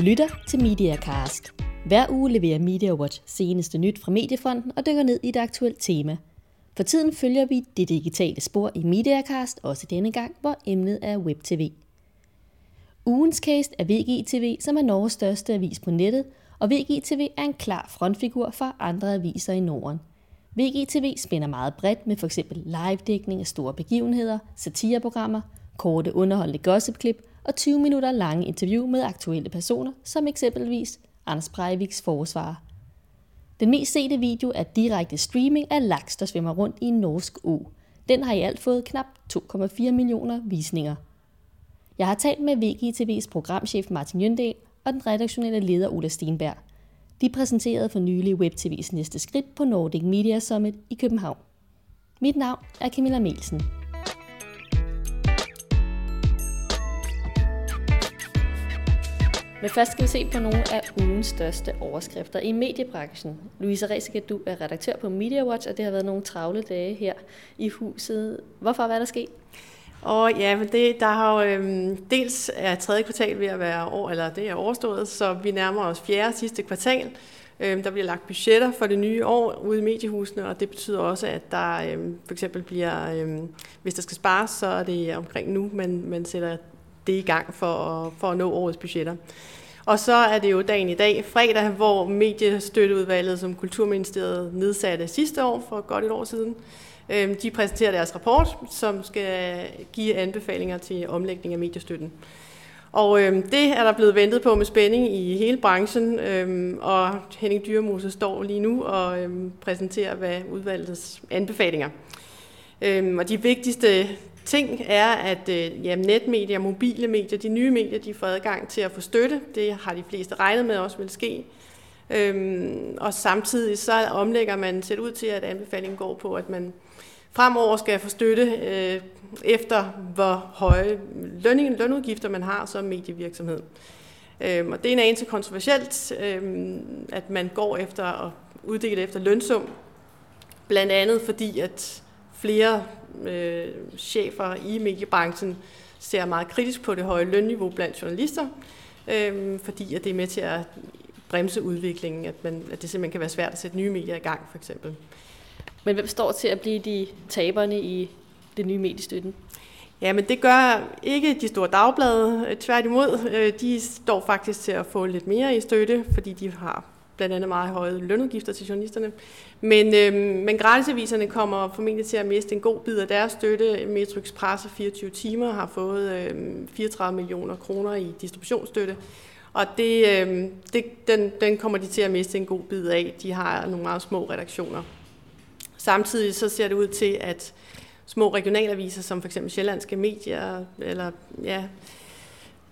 Du lytter til MediaCast. Hver uge leverer MediaWatch seneste nyt fra Mediefonden og dykker ned i et aktuelt tema. For tiden følger vi det digitale spor i MediaCast, også denne gang, hvor emnet er WebTV. Ugens cast er VGTV, som er Norges største avis på nettet, og VGTV er en klar frontfigur for andre aviser i Norden. VGTV spænder meget bredt med f.eks. live-dækning af store begivenheder, satireprogrammer, korte underholdende gossipklip og 20 minutter lange interview med aktuelle personer, som eksempelvis Anders Breiviks forsvar. Den mest sete video er direkte streaming af laks, der svømmer rundt i en norsk å. Den har i alt fået knap 2,4 millioner visninger. Jeg har talt med VGTV's programchef Martin Jøndal og den redaktionelle leder Ola Stenberg. De præsenterede for nylig WebTV's næste skridt på Nordic Media Summit i København. Mit navn er Camilla Melsen. Men først skal vi se på nogle af ugens største overskrifter i mediebranchen. Louise Resike, du er redaktør på MediaWatch, og det har været nogle travle dage her i huset. Hvorfor? Hvad er der sket? Og ja, men det, der har jo, øhm, dels er tredje kvartal ved at være år, eller det er overstået, så vi nærmer os fjerde sidste kvartal. Øhm, der bliver lagt budgetter for det nye år ude i mediehusene, og det betyder også, at der øhm, for eksempel bliver, øhm, hvis der skal spares, så er det omkring nu, man, man sætter det i gang for, at, for at nå årets budgetter. Og så er det jo dagen i dag, fredag, hvor mediestøtteudvalget, som Kulturministeriet nedsatte sidste år, for godt et år siden, øhm, de præsenterer deres rapport, som skal give anbefalinger til omlægning af mediestøtten. Og øh, det er der blevet ventet på med spænding i hele branchen, øh, og Henning Dyremose står lige nu og øh, præsenterer hvad udvalgets anbefalinger. Øh, og de vigtigste ting er, at øh, ja, netmedier, mobile medier, de nye medier, de får adgang til at få støtte. Det har de fleste regnet med også vil ske. Øhm, og samtidig så omlægger man set ud til, at anbefalingen går på, at man fremover skal få støtte øh, efter, hvor høje lønning, lønudgifter man har som medievirksomhed. Øhm, og det er en anelse kontroversielt, øhm, at man går efter at uddele efter lønsum, blandt andet fordi, at flere øh, chefer i mediebranchen ser meget kritisk på det høje lønniveau blandt journalister, øh, fordi at det er med til at bremse udviklingen, at, man, at det simpelthen kan være svært at sætte nye medier i gang, for eksempel. Men hvem står til at blive de taberne i det nye mediestøtten? Ja, men det gør ikke de store dagblade. Tværtimod, øh, de står faktisk til at få lidt mere i støtte, fordi de har blandt andet meget høje lønudgifter til journalisterne. Men, øh, men gratisaviserne kommer formentlig til at miste en god bid af deres støtte. Metrix Presse 24 timer har fået øh, 34 millioner kroner i distributionsstøtte. Og det, øh, det, den, den kommer de til at miste en god bid af. De har nogle meget små redaktioner. Samtidig så ser det ud til, at små regionalaviser, som f.eks. Sjællandske Medier, eller ja,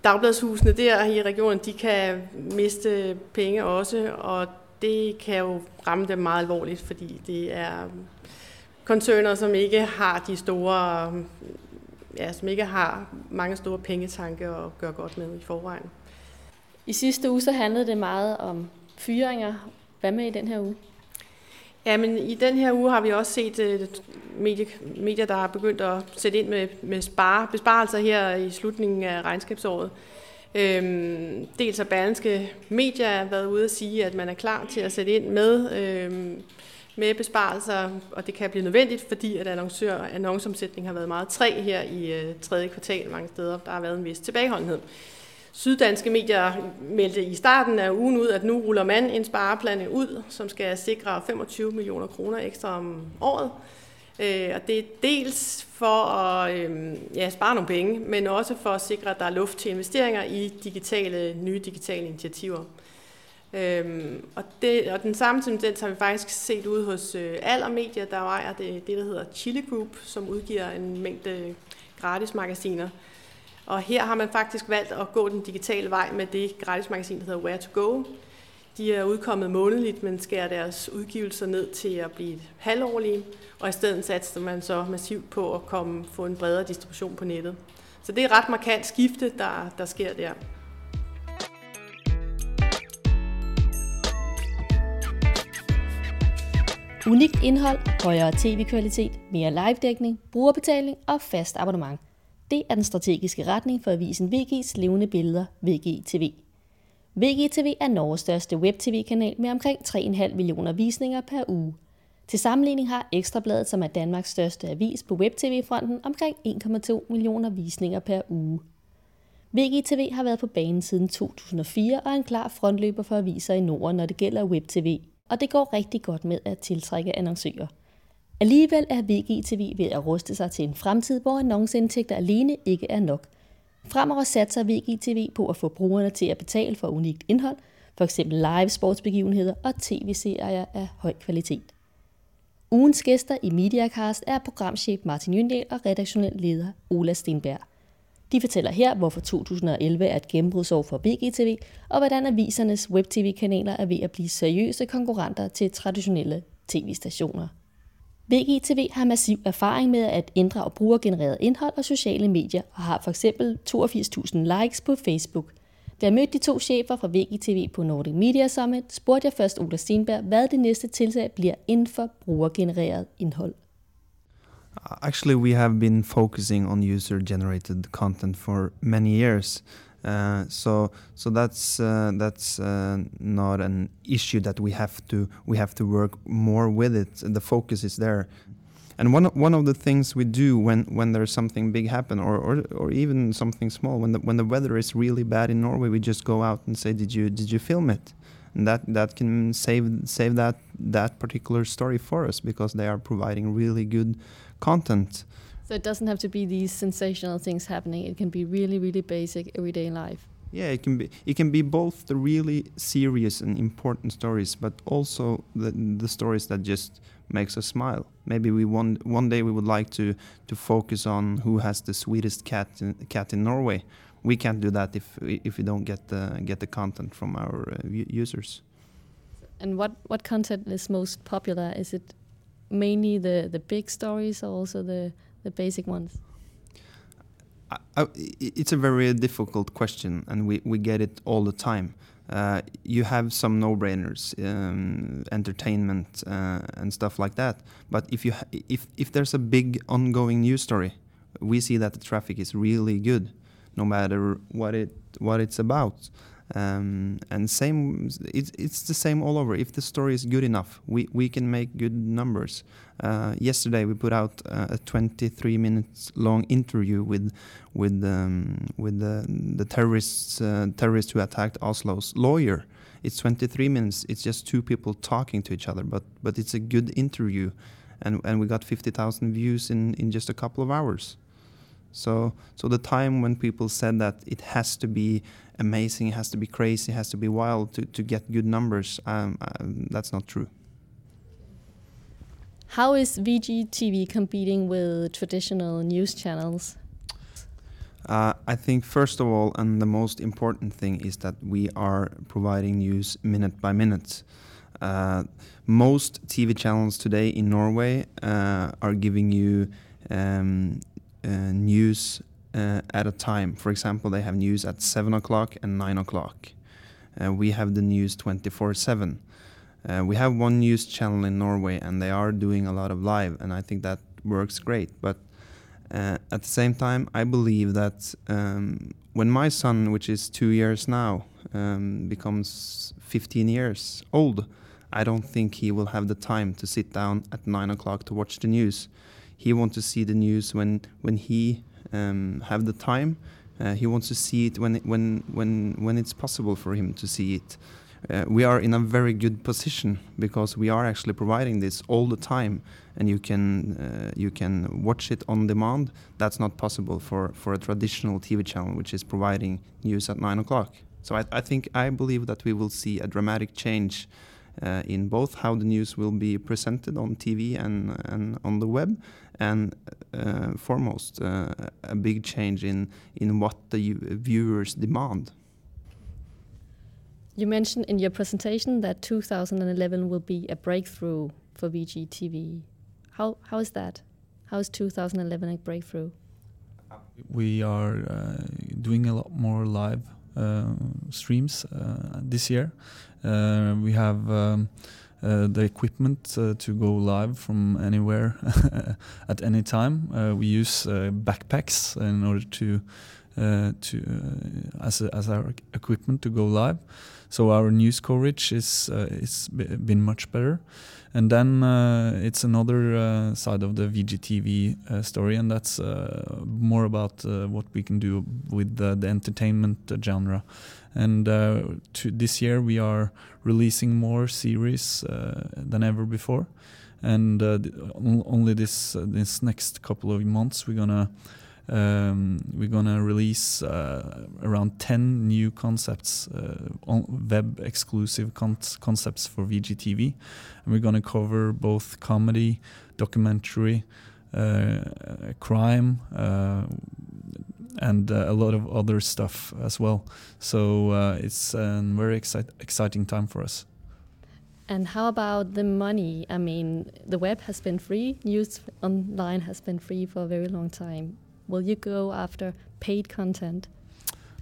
dagbladshusene der i regionen, de kan miste penge også, og det kan jo ramme dem meget alvorligt, fordi det er koncerner, som ikke har de store, ja, som ikke har mange store pengetanke at gøre godt med i forvejen. I sidste uge så handlede det meget om fyringer. Hvad med i den her uge? Ja, men i den her uge har vi også set øh, medier, medier, der har begyndt at sætte ind med, med spare, besparelser her i slutningen af regnskabsåret. Øhm, dels har Berlingske Medier været ude at sige, at man er klar til at sætte ind med, øhm, med besparelser, og det kan blive nødvendigt, fordi at annoncør, annonceomsætning har været meget træ her i øh, tredje kvartal mange steder. Der har været en vis tilbageholdenhed. Syddanske medier meldte i starten af ugen ud, at nu ruller man en spareplan ud, som skal sikre 25 millioner kroner ekstra om året. Øh, og det er dels for at øh, ja, spare nogle penge, men også for at sikre, at der er luft til investeringer i digitale, nye digitale initiativer. Øhm, og, det, og den samme tendens har vi faktisk set ud hos øh, Aller Media, der ejer det, det, der hedder Chili Group, som udgiver en mængde gratis magasiner. Og her har man faktisk valgt at gå den digitale vej med det gratis magasin, der hedder Where to Go. De er udkommet månedligt, men skærer deres udgivelser ned til at blive halvårlige, og i stedet satser man så massivt på at komme, få en bredere distribution på nettet. Så det er et ret markant skifte, der, der sker der. Unikt indhold, højere tv-kvalitet, mere live-dækning, brugerbetaling og fast abonnement. Det er den strategiske retning for avisen VG's levende billeder, VGTV. VGTV er Norges største web-tv-kanal med omkring 3,5 millioner visninger per uge. Til sammenligning har Ekstrabladet, som er Danmarks største avis på web-tv-fronten, omkring 1,2 millioner visninger per uge. VGTV har været på banen siden 2004 og er en klar frontløber for aviser i Norden, når det gælder web-tv, og det går rigtig godt med at tiltrække annoncører. Alligevel er VGTV ved at ruste sig til en fremtid, hvor annonceindtægter alene ikke er nok. Fremover satser VGTV på at få brugerne til at betale for unikt indhold, f.eks. live sportsbegivenheder og tv-serier af høj kvalitet. Ugens gæster i Mediacast er programchef Martin Jøndal og redaktionel leder Ola Stenberg. De fortæller her, hvorfor 2011 er et gennembrudsår for BGTV, og hvordan avisernes web-tv-kanaler er ved at blive seriøse konkurrenter til traditionelle tv-stationer. VGTV har massiv erfaring med at ændre og brugergenereret indhold og sociale medier, og har for eksempel 82.000 likes på Facebook. Da jeg mødte de to chefer fra VGTV på Nordic Media Summit, spurgte jeg først Ola Stenberg, hvad det næste tiltag bliver inden for brugergenereret indhold. Actually, we have been focusing on user-generated content for many years. Uh, so so that's uh, that's uh, not an issue that we have to we have to work more with it. The focus is there. And one one of the things we do when, when there's something big happen or, or, or even something small when the when the weather is really bad in Norway we just go out and say did you did you film it and that that can save save that that particular story for us because they are providing really good content. So it doesn't have to be these sensational things happening. It can be really, really basic everyday life. Yeah, it can be. It can be both the really serious and important stories, but also the the stories that just makes us smile. Maybe we one one day we would like to to focus on who has the sweetest cat in, cat in Norway. We can't do that if if we don't get the get the content from our uh, users. And what what content is most popular? Is it mainly the the big stories or also the the basic ones? I, I, it's a very difficult question, and we, we get it all the time. Uh, you have some no-brainers, um, entertainment uh, and stuff like that. But if you if if there's a big ongoing news story, we see that the traffic is really good, no matter what it what it's about. Um, and same, it's, it's the same all over. If the story is good enough, we, we can make good numbers. Uh, yesterday, we put out uh, a 23 minutes long interview with with um, with the, the terrorists uh, terrorists who attacked Oslo's lawyer. It's 23 minutes. It's just two people talking to each other, but but it's a good interview, and and we got 50,000 views in in just a couple of hours. So so the time when people said that it has to be amazing, it has to be crazy, it has to be wild to, to get good numbers. Um, um, that's not true. How is VGTV competing with traditional news channels? Uh, I think first of all, and the most important thing is that we are providing news minute by minute. Uh, most TV channels today in Norway uh, are giving you um, news uh, at a time. For example, they have news at 7 o'clock and 9 o'clock. Uh, we have the news 24 7. Uh, we have one news channel in Norway and they are doing a lot of live, and I think that works great. But uh, at the same time, I believe that um, when my son, which is two years now, um, becomes 15 years old, I don't think he will have the time to sit down at 9 o'clock to watch the news. He wants to see the news when, when he um, have the time. Uh, he wants to see it when when when when it's possible for him to see it. Uh, we are in a very good position because we are actually providing this all the time, and you can uh, you can watch it on demand. That's not possible for for a traditional TV channel, which is providing news at nine o'clock. So I, I think I believe that we will see a dramatic change uh, in both how the news will be presented on TV and, and on the web, and uh, foremost, uh, a big change in, in what the viewers demand. You mentioned in your presentation that 2011 will be a breakthrough for VGTV. How, how is that? How is 2011 a breakthrough? We are uh, doing a lot more live uh, streams uh, this year. Uh, we have um, Uh, the equipment uh, to go live from anywhere at any time. Uh, we use backpacks in order to Uh, to uh, as a, as our equipment to go live. So our news coverage is uh, is been much better. And then uh, it's another uh, side of the VGTV uh, story, and that's more about what we can do with the, the entertainment genre. And to this year, we are releasing more series than ever before. And only this this next couple of months, we're gonna um, we're gonna release uh, around 10 new concepts, uh, web exclusive con concepts for VGTV. And we're gonna cover both comedy, documentary, uh, crime, uh, and uh, a lot of other stuff as well. So uh, it's a very exci exciting time for us. And how about the money? I mean, the web has been free, news online has been free for a very long time Will you go after paid content?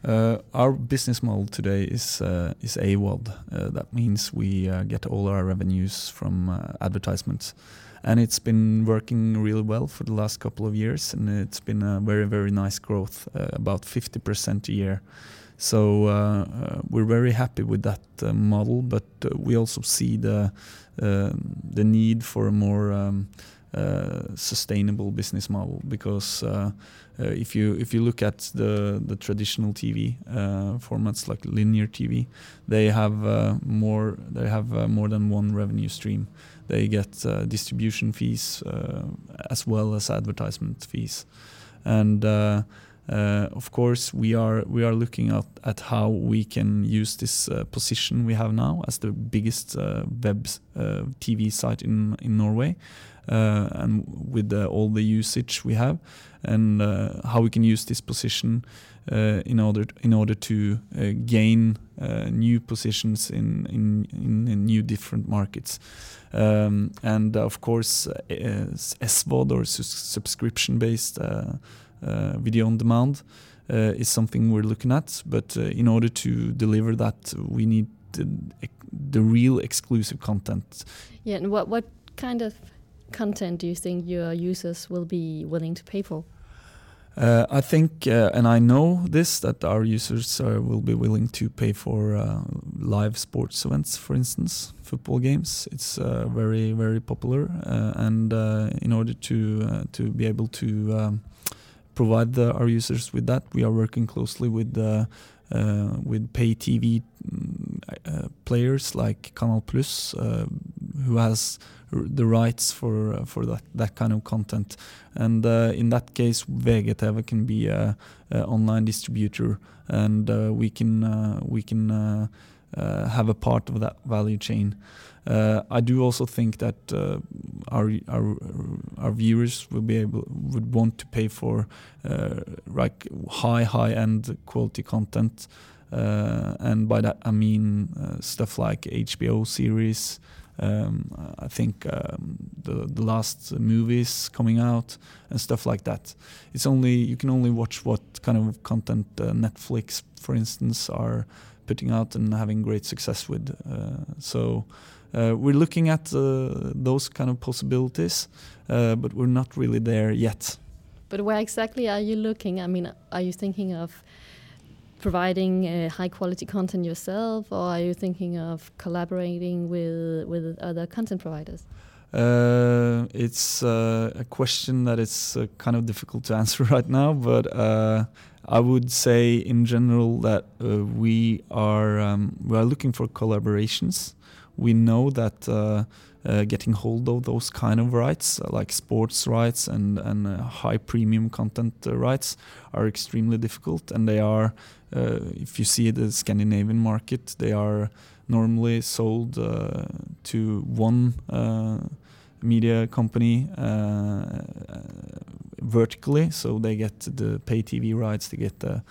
Uh, our business model today is uh, is AVOD. Uh, that means we uh, get all our revenues from uh, advertisements, and it's been working really well for the last couple of years, and it's been a very very nice growth, uh, about 50% a year. So we're very happy with that model, but we also see the the need for a more um, uh, sustainable business model because uh, uh, if you if you look at the the traditional TV formats like linear TV, they have more they have more than one revenue stream. They get distribution fees as well as advertisement fees, and uh, of course, we are we are looking at, at how we can use this uh, position we have now as the biggest uh, web TV site in in Norway, uh, and with all the usage we have, and uh, how we can use this position uh, in order in order to gain new positions in, in, in new different markets. Um, and of course, SVOD or su subscription based video on demand uh, is something we're looking at. But uh, in order to deliver that, we need the, the, real exclusive content. Yeah, and what what kind of content do you think your users will be willing to pay for? Uh, I think, uh, and I know this, that our users uh, will be willing to pay for uh, live sports events, for instance, football games. It's uh, very, very popular, uh, and in order to to be able to um, provide the, our users with that, we are working closely with with pay TV mm, players like Canal Plus, who has the rights for uh, for that that kind of content. And uh, in that case, VGTV can be a, a online distributor, and uh, we can we can have a part of that value chain. Uh, I do also think that uh, our, our our viewers will be able would want to pay for uh, like high high end quality content, and by that I mean stuff like HBO series, um, I think um, the the last movies coming out and stuff like that. It's only you can only watch what kind of content uh, Netflix, for instance, are putting out and having great success with. Uh, so. Uh, we're looking at uh, those kind of possibilities, but we're not really there yet. But where exactly are you looking? I mean, are you thinking of providing uh, high quality content yourself, or are you thinking of collaborating with with other content providers? Uh, it's uh, a question that is uh, kind of difficult to answer right now, but uh, I would say in general that uh, we are um, we are looking for collaborations. We know that uh, getting hold of those kind of rights, uh, like sports rights and and uh, high premium content uh, rights, are extremely difficult. And they are, uh, if you see the Scandinavian market, they are normally sold uh, to one media company vertically, so they get the pay TV rights, they get the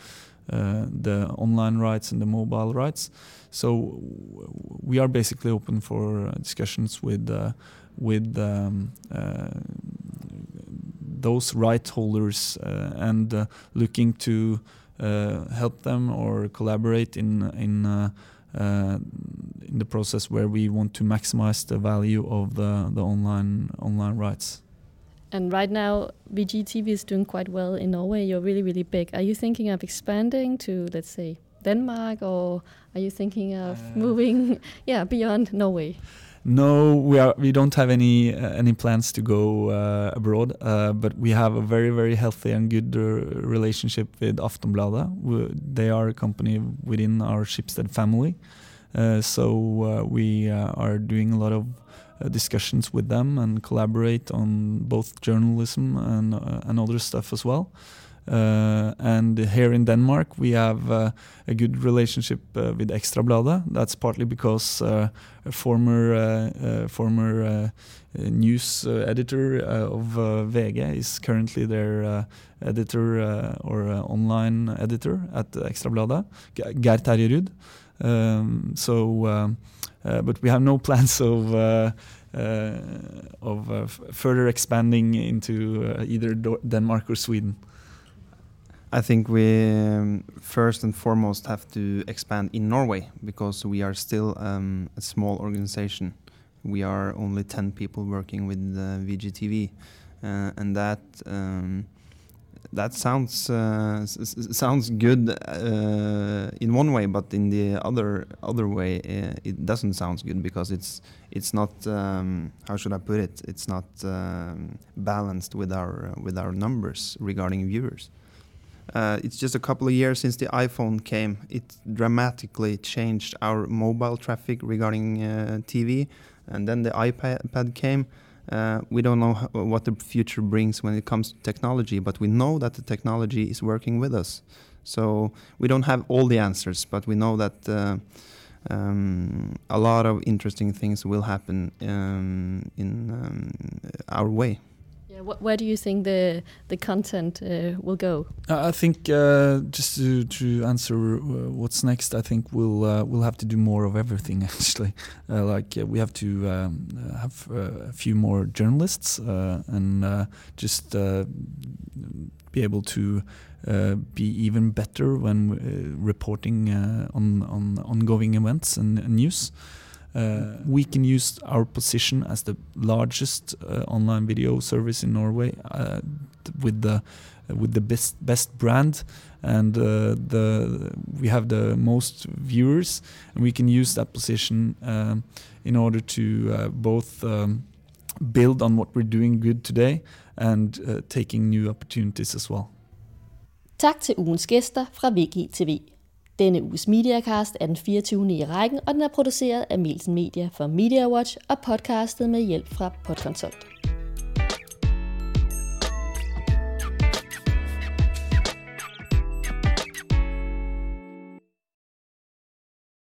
the online rights and the mobile rights. So we are basically open for uh, discussions with uh, with um, uh, those right holders and looking to help them or collaborate in in. Uh, in the process where we want to maximize the value of the, the online online rights. And right now, VGTV is doing quite well in Norway. You're really, really big. Are you thinking of expanding to, let's say, Denmark, or are you thinking of uh, moving, yeah, beyond Norway? No, we are. We don't have any uh, any plans to go uh, abroad, uh, but we have a very very healthy and good uh, relationship with Aftonbladet. We, they are a company within our Schibsted family, uh, so uh, we are doing a lot of discussions with them and collaborate on both journalism and and other stuff as well. Uh, and here in Denmark, we have uh, a good relationship uh, with Ekstrabladet. That's partly because a former former news editor of VG is currently their editor or online editor at Ekstrabladet, Geir Terje Ruud. Um, so, um, but we have no plans of uh, of uh, further expanding into uh, either Denmark or Sweden. I think we um, first and foremost have to expand in Norway because we are still um, a small organization. We are only 10 people working with uh, VGTV, uh, and that um, that sounds uh, sounds good uh, in one way, but in the other other way, uh, it doesn't sound good because it's it's not um, how should I put it? It's not um, balanced with our with our numbers regarding viewers. Uh, it's just a couple of years since the iPhone came. It dramatically changed our mobile traffic regarding uh, TV, and then the iPad came. Uh, we don't know what the future brings when it comes to technology, but we know that the technology is working with us. So we don't have all the answers, but we know that uh, um, a lot of interesting things will happen um, in um, our way. Wh where do you think the the content uh, will go? I think uh, just to, to answer uh, what's next, I think we'll uh, we'll have to do more of everything. Actually, uh, like uh, we have to um, have a few more journalists and just be able to be even better when reporting on on ongoing events and, and news. Uh, we can use our position as the largest uh, online video service in Norway uh, with the with the best best brand and uh, the we have the most viewers and we can use that position um, in order to uh, both um, build on what we're doing good today and uh, taking new opportunities as well. Tak til ugens gæster fra VG Denne uges Mediacast er den 24. i rækken, og den er produceret af Milsen Media for MediaWatch og podcastet med hjælp fra Podconsult.